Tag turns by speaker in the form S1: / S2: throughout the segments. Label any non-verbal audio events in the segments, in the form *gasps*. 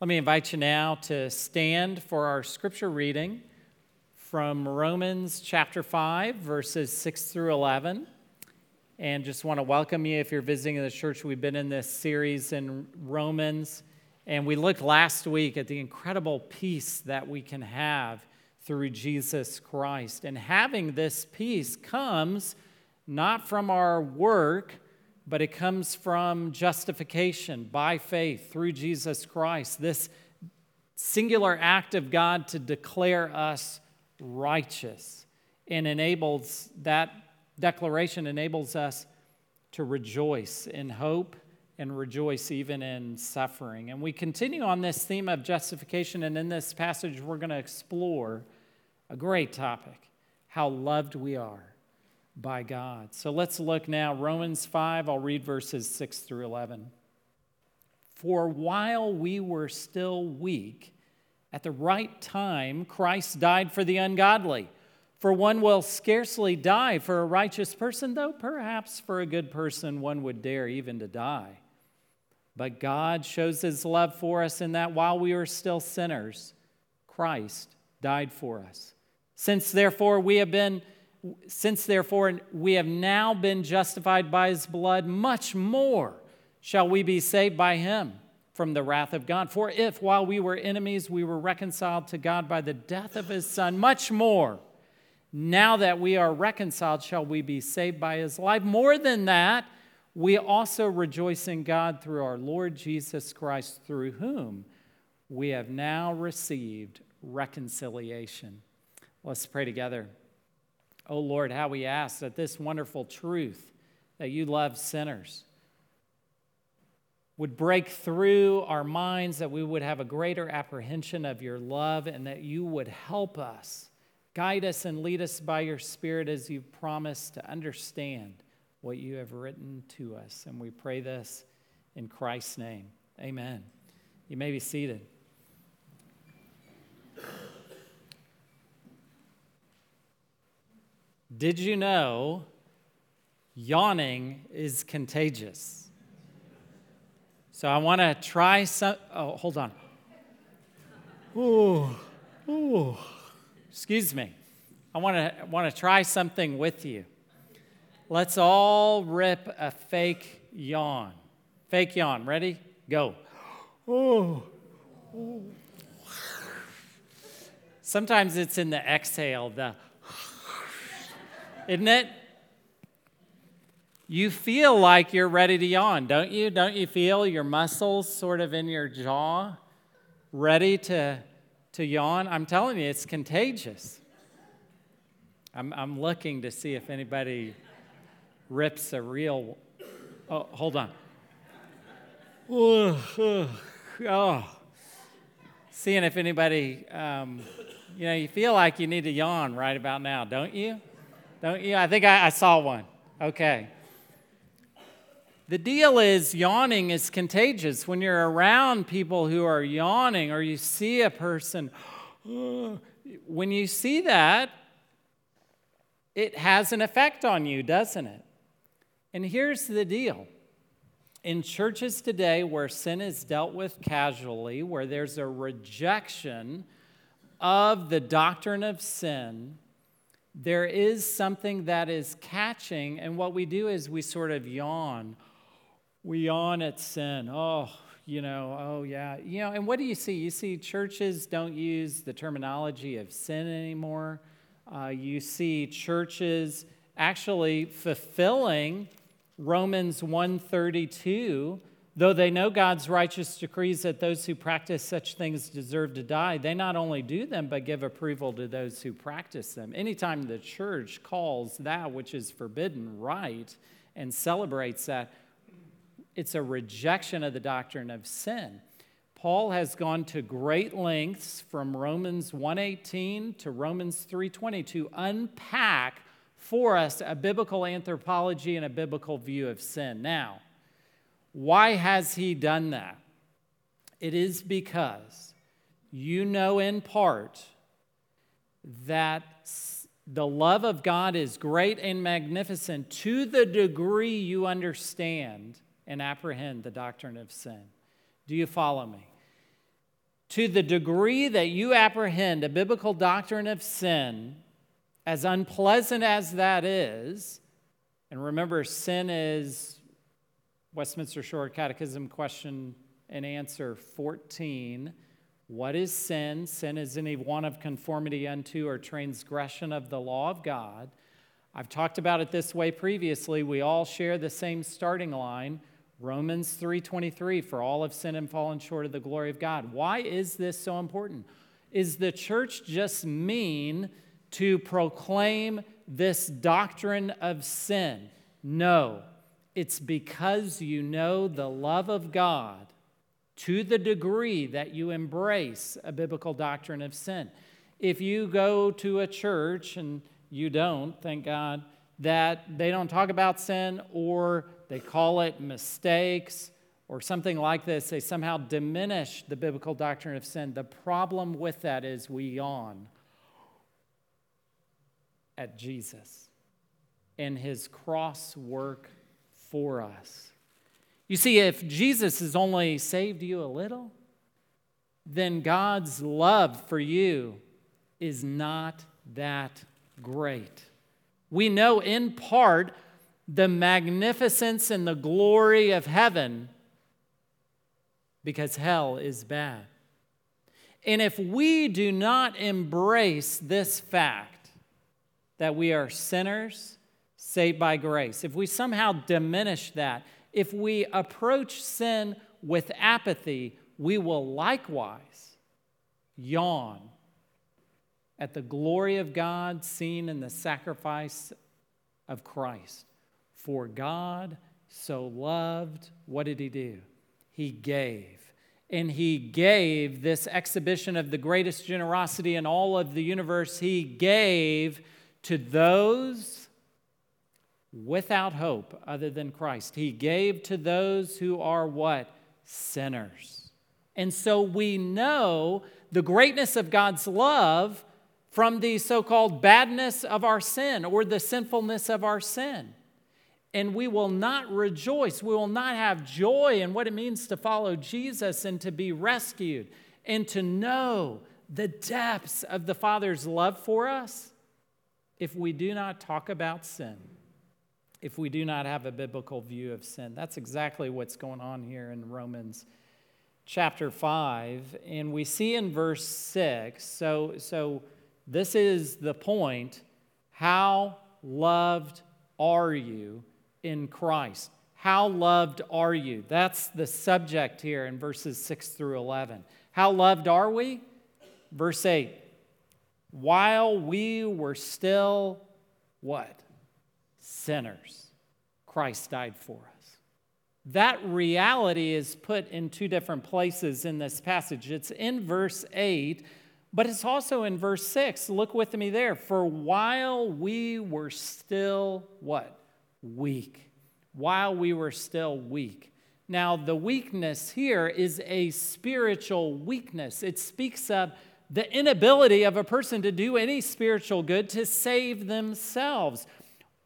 S1: Let me invite you now to stand for our scripture reading from Romans chapter 5, verses 6 through 11. And just want to welcome you if you're visiting the church. We've been in this series in Romans, and we looked last week at the incredible peace that we can have through Jesus Christ. And having this peace comes not from our work but it comes from justification by faith through Jesus Christ. This singular act of God to declare us righteous and enables that declaration enables us to rejoice in hope and rejoice even in suffering. And we continue on this theme of justification, and in this passage, we're going to explore a great topic how loved we are by God. So let's look now. Romans 5, I'll read verses 6 through 11. For while we were still weak, at the right time, Christ died for the ungodly. For one will scarcely die for a righteous person, though perhaps for a good person one would dare even to die. But God shows his love for us in that while we were still sinners, Christ died for us. Since therefore we have been since therefore we have now been justified by his blood, much more shall we be saved by him from the wrath of God. For if while we were enemies we were reconciled to God by the death of his son, much more now that we are reconciled shall we be saved by his life. More than that, we also rejoice in God through our Lord Jesus Christ, through whom we have now received reconciliation. Let's pray together. Oh Lord, how we ask that this wonderful truth that you love sinners would break through our minds, that we would have a greater apprehension of your love, and that you would help us, guide us, and lead us by your Spirit as you've promised to understand what you have written to us. And we pray this in Christ's name. Amen. You may be seated. Did you know yawning is contagious? So I want to try some. Oh, hold on. Ooh, ooh. Excuse me. I want to want to try something with you. Let's all rip a fake yawn. Fake yawn. Ready? Go. Oh. Sometimes it's in the exhale, the isn't it? You feel like you're ready to yawn, don't you? Don't you feel your muscles sort of in your jaw ready to, to yawn? I'm telling you, it's contagious. I'm, I'm looking to see if anybody rips a real. Oh, hold on. Oh. Seeing if anybody, um, you know, you feel like you need to yawn right about now, don't you? Don't you? I think I, I saw one. Okay. The deal is yawning is contagious. When you're around people who are yawning or you see a person, *gasps* when you see that, it has an effect on you, doesn't it? And here's the deal. In churches today where sin is dealt with casually, where there's a rejection of the doctrine of sin, there is something that is catching, and what we do is we sort of yawn. We yawn at sin. Oh, you know, oh yeah. You know, and what do you see? You see churches don't use the terminology of sin anymore. Uh, you see churches actually fulfilling Romans 132 Though they know God's righteous decrees that those who practice such things deserve to die, they not only do them, but give approval to those who practice them. Anytime the church calls that which is forbidden right and celebrates that, it's a rejection of the doctrine of sin. Paul has gone to great lengths from Romans 1:18 to Romans 3:20 to unpack for us a biblical anthropology and a biblical view of sin. Now, why has he done that? It is because you know in part that the love of God is great and magnificent to the degree you understand and apprehend the doctrine of sin. Do you follow me? To the degree that you apprehend a biblical doctrine of sin, as unpleasant as that is, and remember, sin is Westminster Short Catechism question and answer 14. What is sin? Sin is any want of conformity unto or transgression of the law of God. I've talked about it this way previously. We all share the same starting line. Romans 3:23 for all have sinned and fallen short of the glory of God. Why is this so important? Is the church just mean to proclaim this doctrine of sin? No. It's because you know the love of God to the degree that you embrace a biblical doctrine of sin. If you go to a church, and you don't, thank God, that they don't talk about sin or they call it mistakes or something like this, they somehow diminish the biblical doctrine of sin. The problem with that is we yawn at Jesus and his cross work for us. You see, if Jesus has only saved you a little, then God's love for you is not that great. We know in part the magnificence and the glory of heaven because hell is bad. And if we do not embrace this fact that we are sinners saved by grace, if we somehow diminish that, if we approach sin with apathy, we will likewise yawn at the glory of God seen in the sacrifice of Christ. For God so loved, what did He do? He gave. And He gave this exhibition of the greatest generosity in all of the universe. He gave to those without hope other than Christ. He gave to those who are what? Sinners. And so we know the greatness of God's love from the so called badness of our sin or the sinfulness of our sin. And we will not rejoice, we will not have joy in what it means to follow Jesus and to be rescued and to know the depths of the Father's love for us if we do not talk about sin if we do not have a biblical view of sin. That's exactly what's going on here in Romans chapter 5. And we see in verse 6, so, so this is the point. How loved are you in Christ? How loved are you? That's the subject here in verses 6 through 11. How loved are we? Verse 8. While we were still what? Sinners, Christ died for us. That reality is put in two different places in this passage. It's in verse 8, but it's also in verse 6. Look with me there. For while we were still what? Weak. While we were still weak. Now, the weakness here is a spiritual weakness. It speaks of the inability of a person to do any spiritual good to save themselves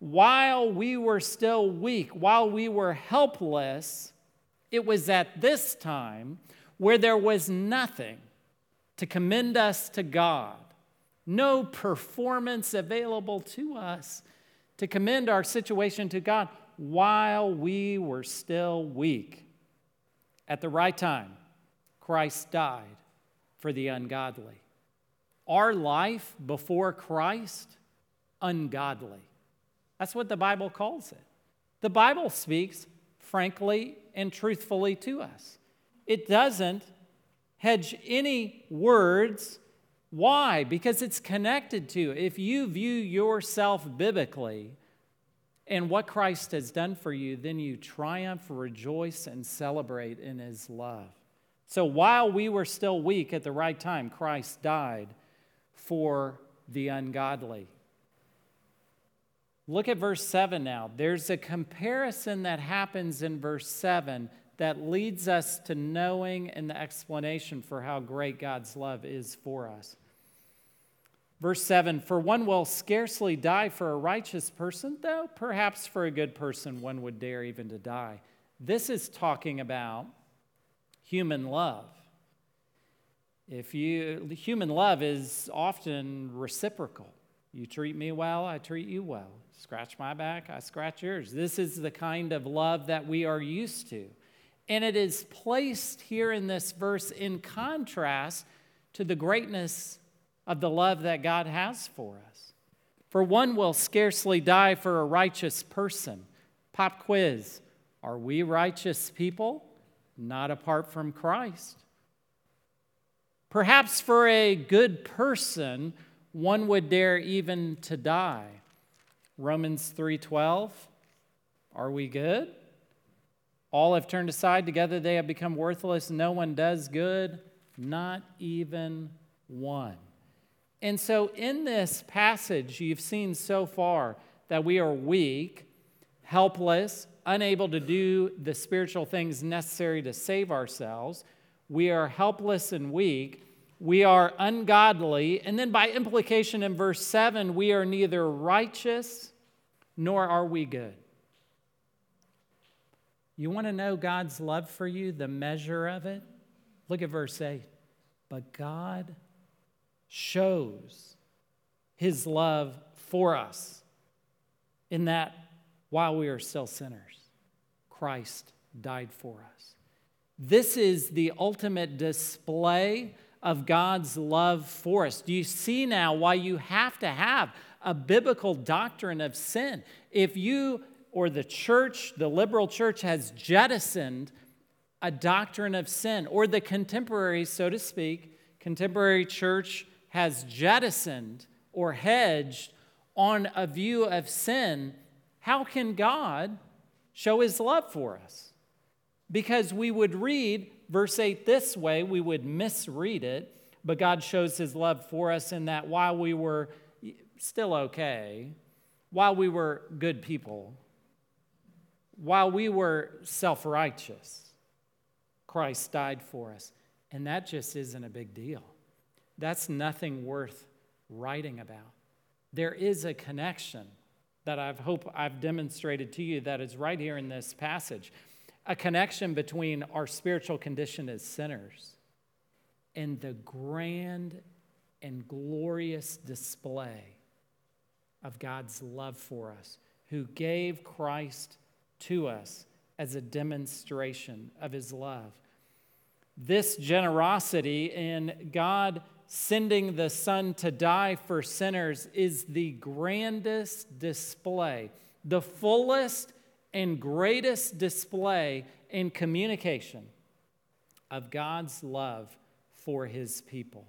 S1: while we were still weak, while we were helpless, it was at this time where there was nothing to commend us to God, no performance available to us to commend our situation to God while we were still weak. At the right time, Christ died for the ungodly. Our life before Christ, ungodly. That's what the Bible calls it. The Bible speaks frankly and truthfully to us. It doesn't hedge any words. Why? Because it's connected to. If you view yourself biblically and what Christ has done for you, then you triumph, rejoice, and celebrate in his love. So while we were still weak at the right time, Christ died for the ungodly. Look at verse 7 now. There's a comparison that happens in verse 7 that leads us to knowing and the explanation for how great God's love is for us. Verse 7 For one will scarcely die for a righteous person, though perhaps for a good person one would dare even to die. This is talking about human love. If you, human love is often reciprocal. You treat me well, I treat you well. Scratch my back, I scratch yours. This is the kind of love that we are used to. And it is placed here in this verse in contrast to the greatness of the love that God has for us. For one will scarcely die for a righteous person. Pop quiz Are we righteous people? Not apart from Christ. Perhaps for a good person, one would dare even to die. Romans 3:12 Are we good? All have turned aside together they have become worthless no one does good not even one. And so in this passage you've seen so far that we are weak, helpless, unable to do the spiritual things necessary to save ourselves. We are helpless and weak. We are ungodly. And then, by implication, in verse 7, we are neither righteous nor are we good. You want to know God's love for you, the measure of it? Look at verse 8. But God shows his love for us in that while we are still sinners, Christ died for us. This is the ultimate display of God's love for us. Do you see now why you have to have a biblical doctrine of sin? If you or the church, the liberal church, has jettisoned a doctrine of sin, or the contemporary, so to speak, contemporary church has jettisoned or hedged on a view of sin, how can God show his love for us? Because we would read verse 8 this way, we would misread it, but God shows his love for us in that while we were still okay, while we were good people, while we were self righteous, Christ died for us. And that just isn't a big deal. That's nothing worth writing about. There is a connection that I hope I've demonstrated to you that is right here in this passage a connection between our spiritual condition as sinners and the grand and glorious display of God's love for us, who gave Christ to us as a demonstration of his love. This generosity in God sending the Son to die for sinners is the grandest display, the fullest and greatest display in communication of God's love for his people.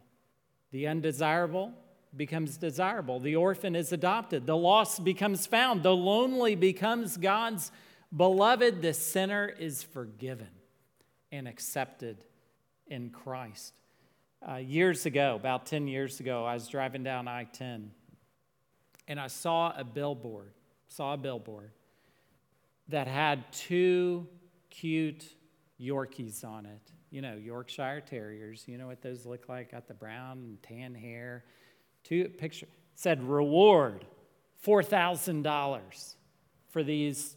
S1: The undesirable becomes desirable. The orphan is adopted. The lost becomes found. The lonely becomes God's beloved. The sinner is forgiven and accepted in Christ. Uh, years ago, about 10 years ago, I was driving down I 10 and I saw a billboard, saw a billboard that had two cute Yorkies on it. You know, Yorkshire Terriers. You know what those look like? Got the brown and tan hair. Two picture said reward $4,000 for these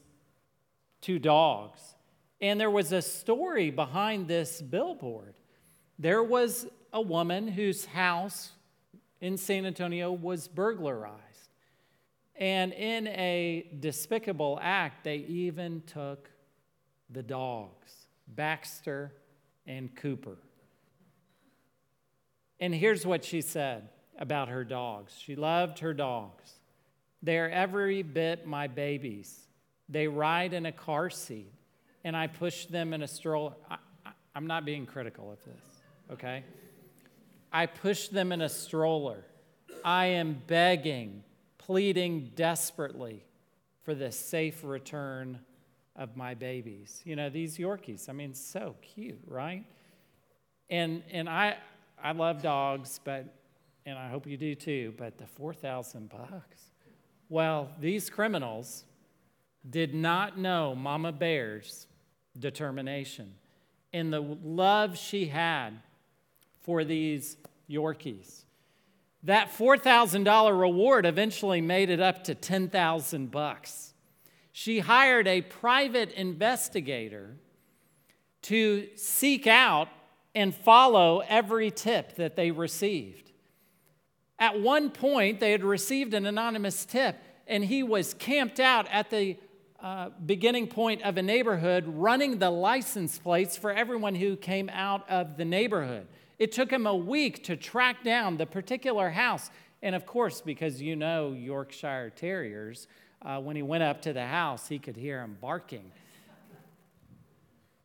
S1: two dogs. And there was a story behind this billboard. There was a woman whose house in San Antonio was burglarized. And in a despicable act, they even took the dogs, Baxter and Cooper. And here's what she said about her dogs she loved her dogs. They're every bit my babies. They ride in a car seat, and I push them in a stroller. I, am not being critical of this, okay? I push them in a stroller. I am begging, pleading desperately for the safe return of my babies. You know, these Yorkies, I mean, so cute, right? And, and I, I love dogs, but, and I hope you do too, but the 4,000 bucks. Well, these criminals did not know Mama Bear's determination and the love she had for these Yorkies. That $4,000 reward eventually made it up to 10,000 bucks. She hired a private investigator to seek out and follow every tip that they received. At one point, they had received an anonymous tip, and he was camped out at the uh, beginning point of a neighborhood running the license plates for everyone who came out of the neighborhood. It took him a week to track down the particular house. And of course, because you know Yorkshire Terriers, uh, when he went up to the house, he could hear him barking.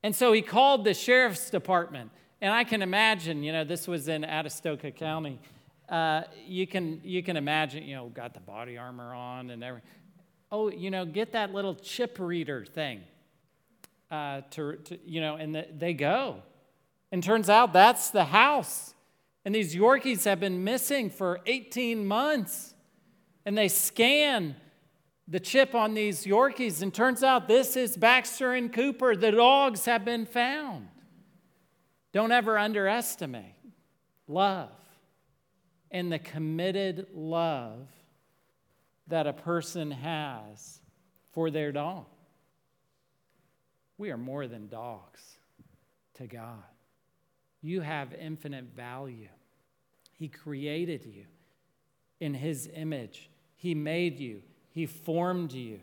S1: And so he called the sheriff's department. And I can imagine, you know, this was in Atascosa County. Uh, you, can, you can imagine, you know, got the body armor on and everything. Oh, you know, get that little chip reader thing. Uh, to, to, you know, and the, they go. And turns out that's the house. And these Yorkies have been missing for 18 months. And they scan the chip on these Yorkies, and turns out this is Baxter and Cooper. The dogs have been found. Don't ever underestimate love and the committed love that a person has for their dog. We are more than dogs to God. You have infinite value. He created you in His image, He made you, He formed you.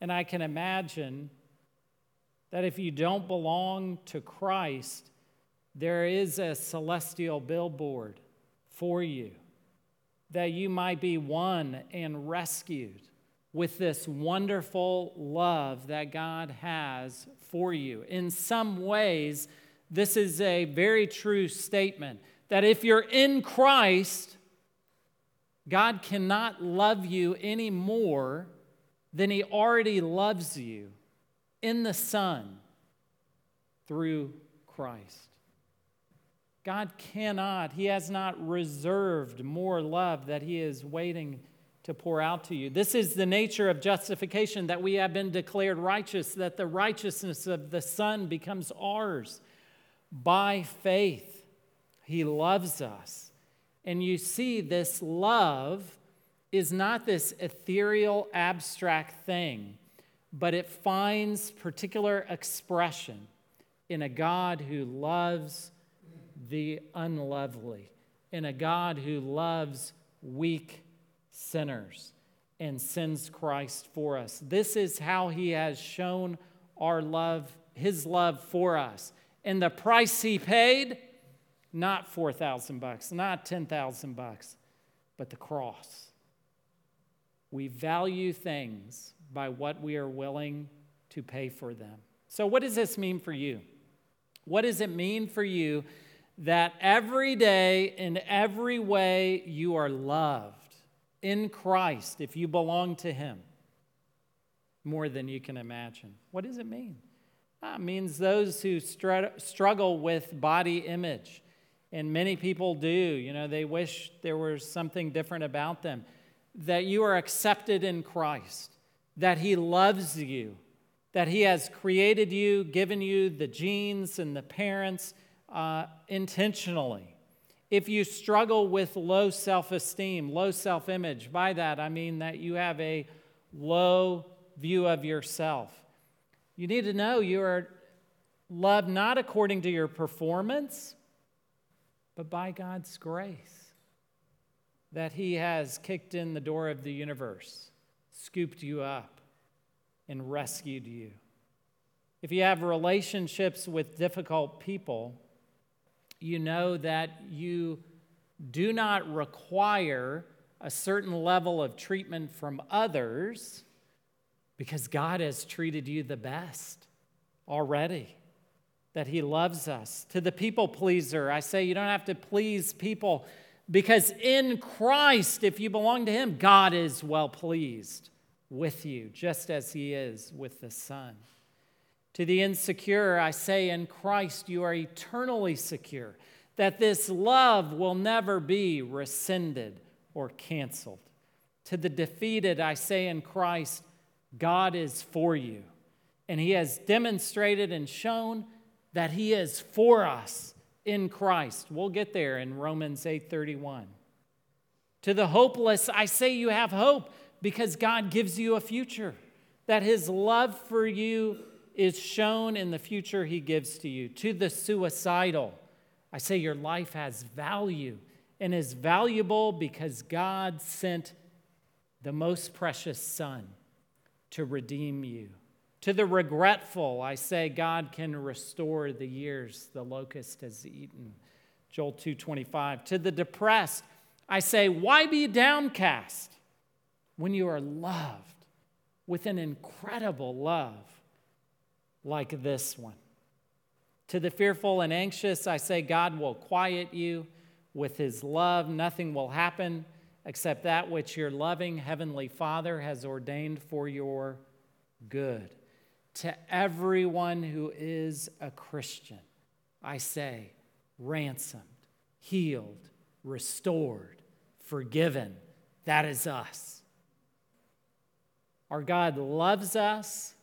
S1: And I can imagine that if you don't belong to Christ, there is a celestial billboard for you that you might be won and rescued with this wonderful love that God has for you. In some ways, this is a very true statement that if you're in Christ, God cannot love you any more than He already loves you in the Son through Christ. God cannot, He has not reserved more love that He is waiting to pour out to you. This is the nature of justification that we have been declared righteous, that the righteousness of the Son becomes ours by faith. He loves us. And you see, this love is not this ethereal, abstract thing, but it finds particular expression in a God who loves the unlovely, in a God who loves weak sinners and sends Christ for us. This is how he has shown our love, his love for us. And the price he paid not 4,000 bucks, not 10,000 bucks, but the cross. We value things by what we are willing to pay for them. So, what does this mean for you? What does it mean for you that every day, in every way, you are loved in Christ if you belong to Him more than you can imagine? What does it mean? It means those who struggle with body image and many people do. You know, they wish there was something different about them. That you are accepted in Christ, that He loves you, that He has created you, given you the genes and the parents uh, intentionally. If you struggle with low self esteem, low self image, by that I mean that you have a low view of yourself, you need to know you are loved not according to your performance but by God's grace that He has kicked in the door of the universe, scooped you up, and rescued you. If you have relationships with difficult people, you know that you do not require a certain level of treatment from others because God has treated you the best already that he loves us. To the people pleaser, I say you don't have to please people because in Christ, if you belong to him, God is well pleased with you, just as he is with the Son. To the insecure, I say in Christ, you are eternally secure, that this love will never be rescinded or canceled. To the defeated, I say in Christ, God is for you. And he has demonstrated and shown that he is for us in Christ. We'll get there in Romans 8:31. To the hopeless, I say you have hope because God gives you a future. That his love for you is shown in the future he gives to you. To the suicidal, I say your life has value and is valuable because God sent the most precious Son to redeem you. To the regretful, I say God can restore the years the locust has eaten. Joel 2:25. To the depressed, I say, why be downcast when you are loved with an incredible love like this one? To the fearful and anxious, I say, God will quiet you with his love. Nothing will happen except that which your loving Heavenly Father has ordained for your good. To everyone who is a Christian, I say, ransomed, healed, restored, forgiven. That is us. Our God loves us,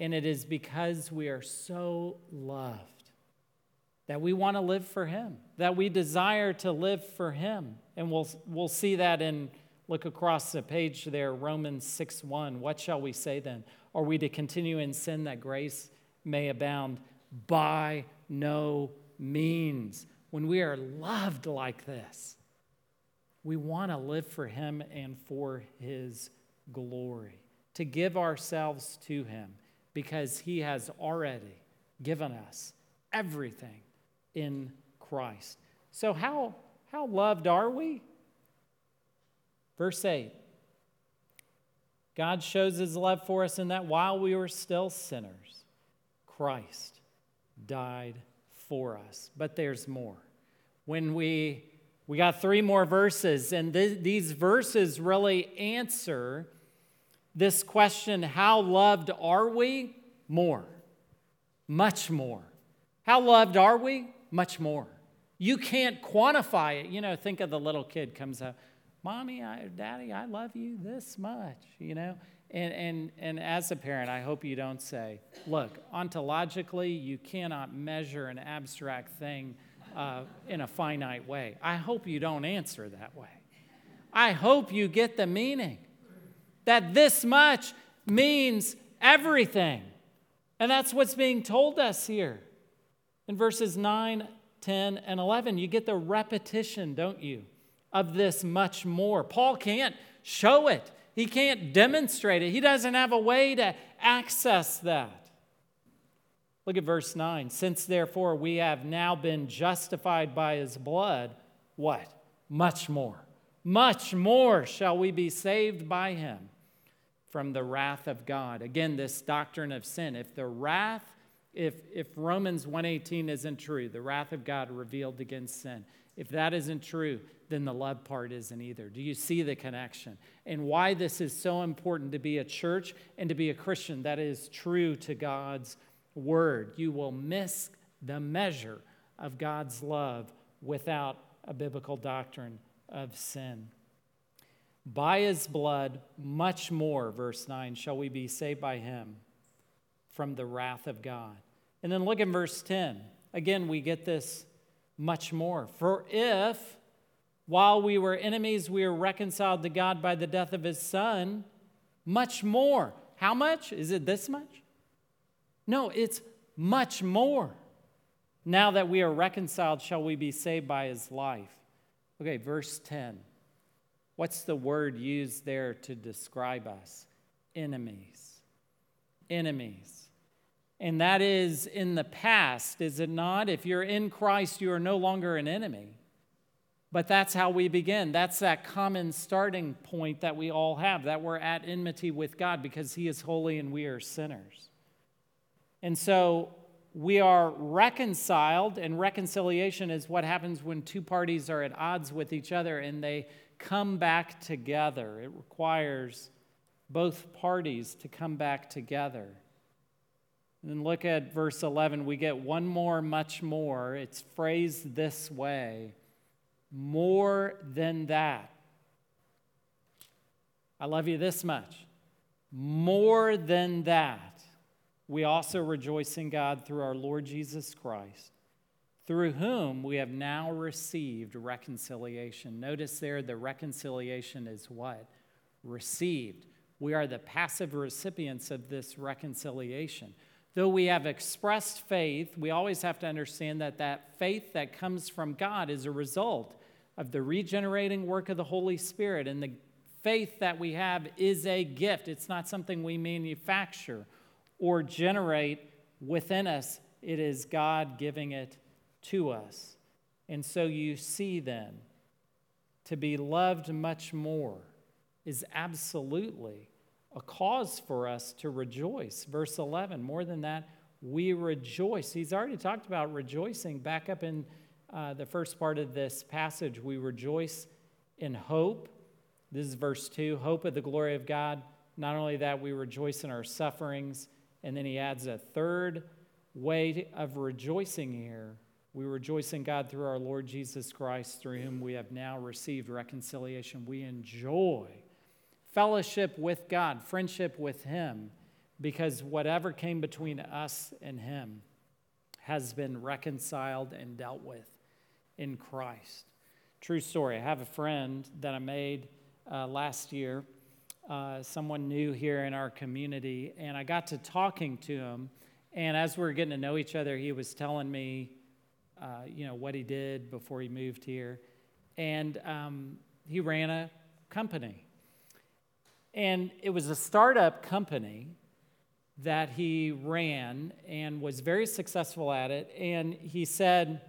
S1: and it is because we are so loved that we want to live for Him, that we desire to live for Him. And we'll, we'll see that in, look across the page there, Romans 6 1. What shall we say then? Are we to continue in sin that grace may abound? By no means. When we are loved like this, we want to live for Him and for His glory, to give ourselves to Him because He has already given us everything in Christ. So, how, how loved are we? Verse 8 God shows His love for us in that while we were still sinners, Christ died for us. But there's more. When we we got three more verses, and th- these verses really answer this question how loved are we? More. Much more. How loved are we? Much more. You can't quantify it. You know, think of the little kid comes up, Mommy, I, Daddy, I love you this much, you know? And, and, and as a parent, I hope you don't say, look, ontologically, you cannot measure an abstract thing uh, in a finite way. I hope you don't answer that way. I hope you get the meaning that this much means everything. And that's what's being told us here. In verses 9, 10, and 11, you get the repetition, don't you, of this much more. Paul can't show it, he can't demonstrate it, he doesn't have a way to access that. Look at verse 9. Since therefore we have now been justified by his blood, what? Much more. Much more shall we be saved by him from the wrath of God. Again, this doctrine of sin. If the wrath, if, if Romans 1:18 isn't true, the wrath of God revealed against sin. If that isn't true, then the love part isn't either. Do you see the connection? And why this is so important to be a church and to be a Christian that is true to God's word. You will miss the measure of God's love without a biblical doctrine of sin. By his blood, much more, verse 9, shall we be saved by him from the wrath of God. And then look at verse 10. Again, we get this much more. For if, while we were enemies, we were reconciled to God by the death of his son, much more. How much? Is it this much? No, it's much more. Now that we are reconciled, shall we be saved by his life? Okay, verse 10. What's the word used there to describe us? Enemies. Enemies. And that is in the past, is it not? If you're in Christ, you are no longer an enemy. But that's how we begin. That's that common starting point that we all have, that we're at enmity with God because He is holy and we are sinners. And so we are reconciled, and reconciliation is what happens when two parties are at odds with each other and they come back together. It requires both parties to come back together. And then look at verse 11. We get one more, much more. It's phrased this way more than that. I love you this much. More than that we also rejoice in God through our Lord Jesus Christ, through whom we have now received reconciliation. Notice there the reconciliation is what? Received. We are the passive recipients of this reconciliation. Though we have expressed faith, we always have to understand that that faith that comes from God is a result of the regenerating work of the Holy Spirit. And the faith that we have is a gift, it's not something we manufacture or generate within us, it is God giving it to us. And so you see then, to be loved much more is absolutely a cause for us to rejoice. Verse 11, more than that, we rejoice. He's already talked about rejoicing back up in uh, the first part of this passage. We rejoice in hope. This is verse 2 hope of the glory of God. Not only that, we rejoice in our sufferings. And then he adds a third way of rejoicing here. We rejoice in God through our Lord Jesus Christ, through whom we have now received reconciliation. We enjoy fellowship with God, friendship with Him, because whatever came between us and Him has been reconciled and dealt with in Christ. True story. I have a friend that I made uh, last year, uh, someone new here in our community, and I got to talking to him. And as we were getting to know each other, he was telling me, uh, you know, what he did before he moved here. And um, he ran a company. And it was a startup company that he ran and was very successful at it. And he said,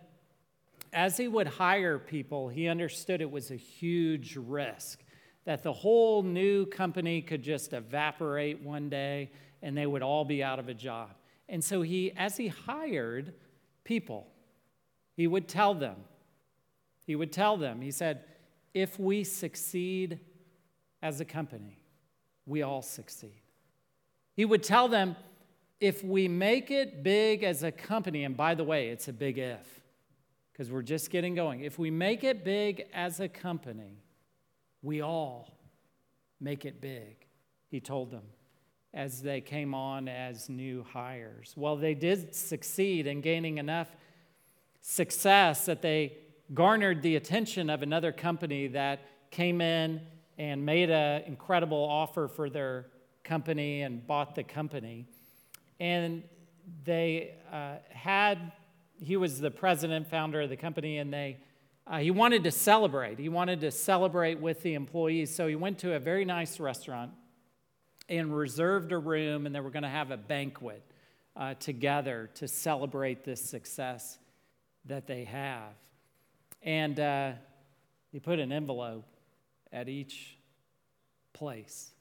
S1: as he would hire people, he understood it was a huge risk, that the whole new company could just evaporate one day and they would all be out of a job. And so he, as he hired people, he would tell them, he would tell them, he said, if we succeed as a company, we all succeed. He would tell them, if we make it big as a company, and by the way, it's a big if, because we're just getting going. If we make it big as a company, we all make it big, he told them as they came on as new hires. Well, they did succeed in gaining enough success that they garnered the attention of another company that came in and made an incredible offer for their company and bought the company. And they uh, had, he was the president, founder of the company, and they, uh, he wanted to celebrate. He wanted to celebrate with the employees. So he went to a very nice restaurant and reserved a room, and they were going to have a banquet uh, together to celebrate this success that they have. And uh, he put an envelope at each place.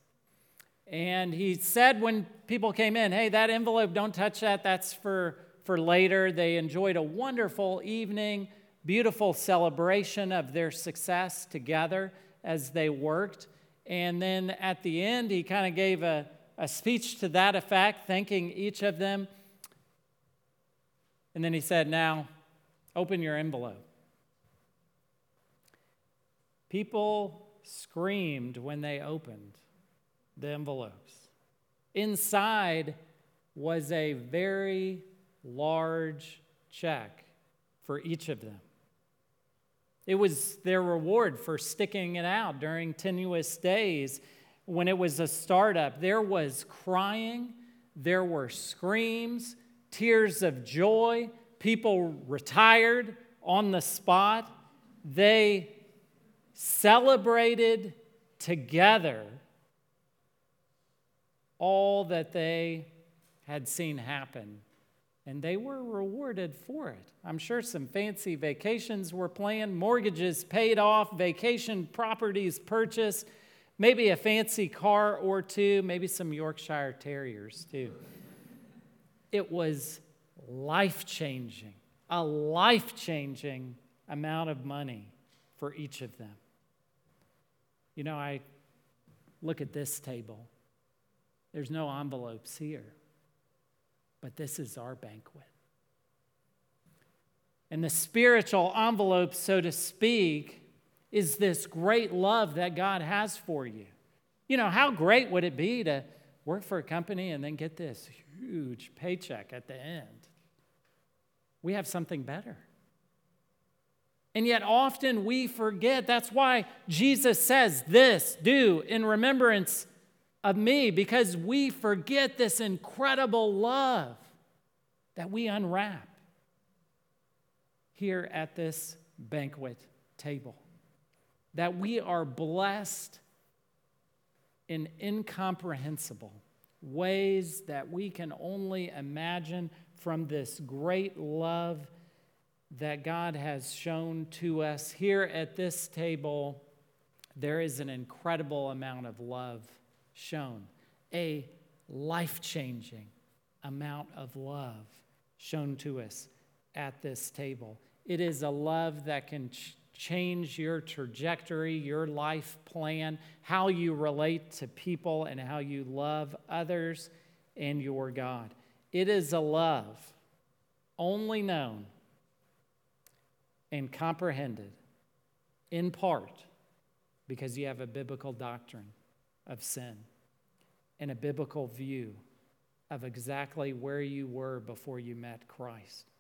S1: And he said when people came in, hey, that envelope, don't touch that. That's for, for later. They enjoyed a wonderful evening, beautiful celebration of their success together as they worked. And then at the end, he kind of gave a, a speech to that effect, thanking each of them. And then he said, Now, open your envelope. People screamed when they opened the envelopes. Inside was a very large check for each of them. It was their reward for sticking it out during tenuous days when it was a startup. There was crying, there were screams, tears of joy. People retired on the spot. They celebrated together all that they had seen happen. And they were rewarded for it. I'm sure some fancy vacations were planned, mortgages paid off, vacation properties purchased, maybe a fancy car or two, maybe some Yorkshire Terriers too. It was life changing, a life changing amount of money for each of them. You know, I look at this table. There's no envelopes here, but this is our banquet. And the spiritual envelope, so to speak, is this great love that God has for you. You know, how great would it be to work for a company and then get this huge paycheck at the end? We have something better. And yet, often we forget. That's why Jesus says, This do in remembrance of me, because we forget this incredible love that we unwrap here at this banquet table. That we are blessed in incomprehensible ways that we can only imagine from this great love that God has shown to us. Here at this table, there is an incredible amount of love shown, a life changing amount of love shown to us at this table. It is a love that can ch- change your trajectory, your life plan, how you relate to people, and how you love others and your God. It is a love only known and comprehended in part because you have a biblical doctrine of sin and a biblical view of exactly where you were before you met Christ.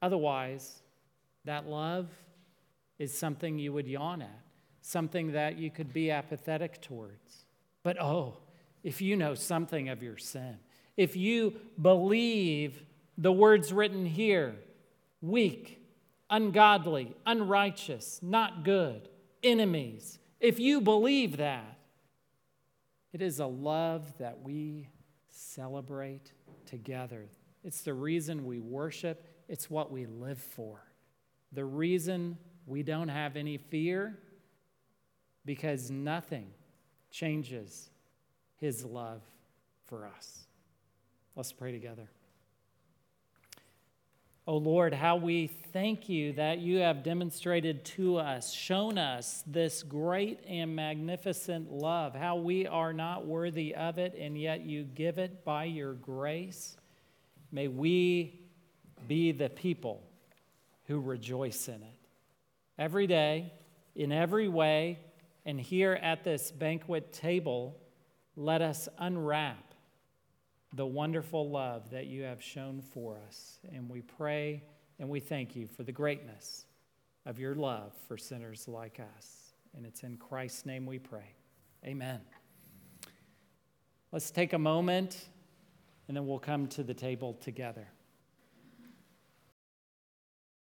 S1: Otherwise, that love is something you would yawn at, something that you could be apathetic towards. But oh, if you know something of your sin, if you believe the words written here weak, ungodly, unrighteous, not good, enemies, if you believe that, it is a love that we celebrate together. It's the reason we worship, it's what we live for. The reason we don't have any fear, because nothing changes his love for us. Let's pray together. Oh Lord, how we thank you that you have demonstrated to us, shown us this great and magnificent love, how we are not worthy of it, and yet you give it by your grace. May we be the people who rejoice in it. Every day, in every way, and here at this banquet table, let us unwrap the wonderful love that you have shown for us. And we pray and we thank you for the greatness of your love for sinners like us. And it's in Christ's name we pray. Amen. Let's take a moment and then we'll come to the table together.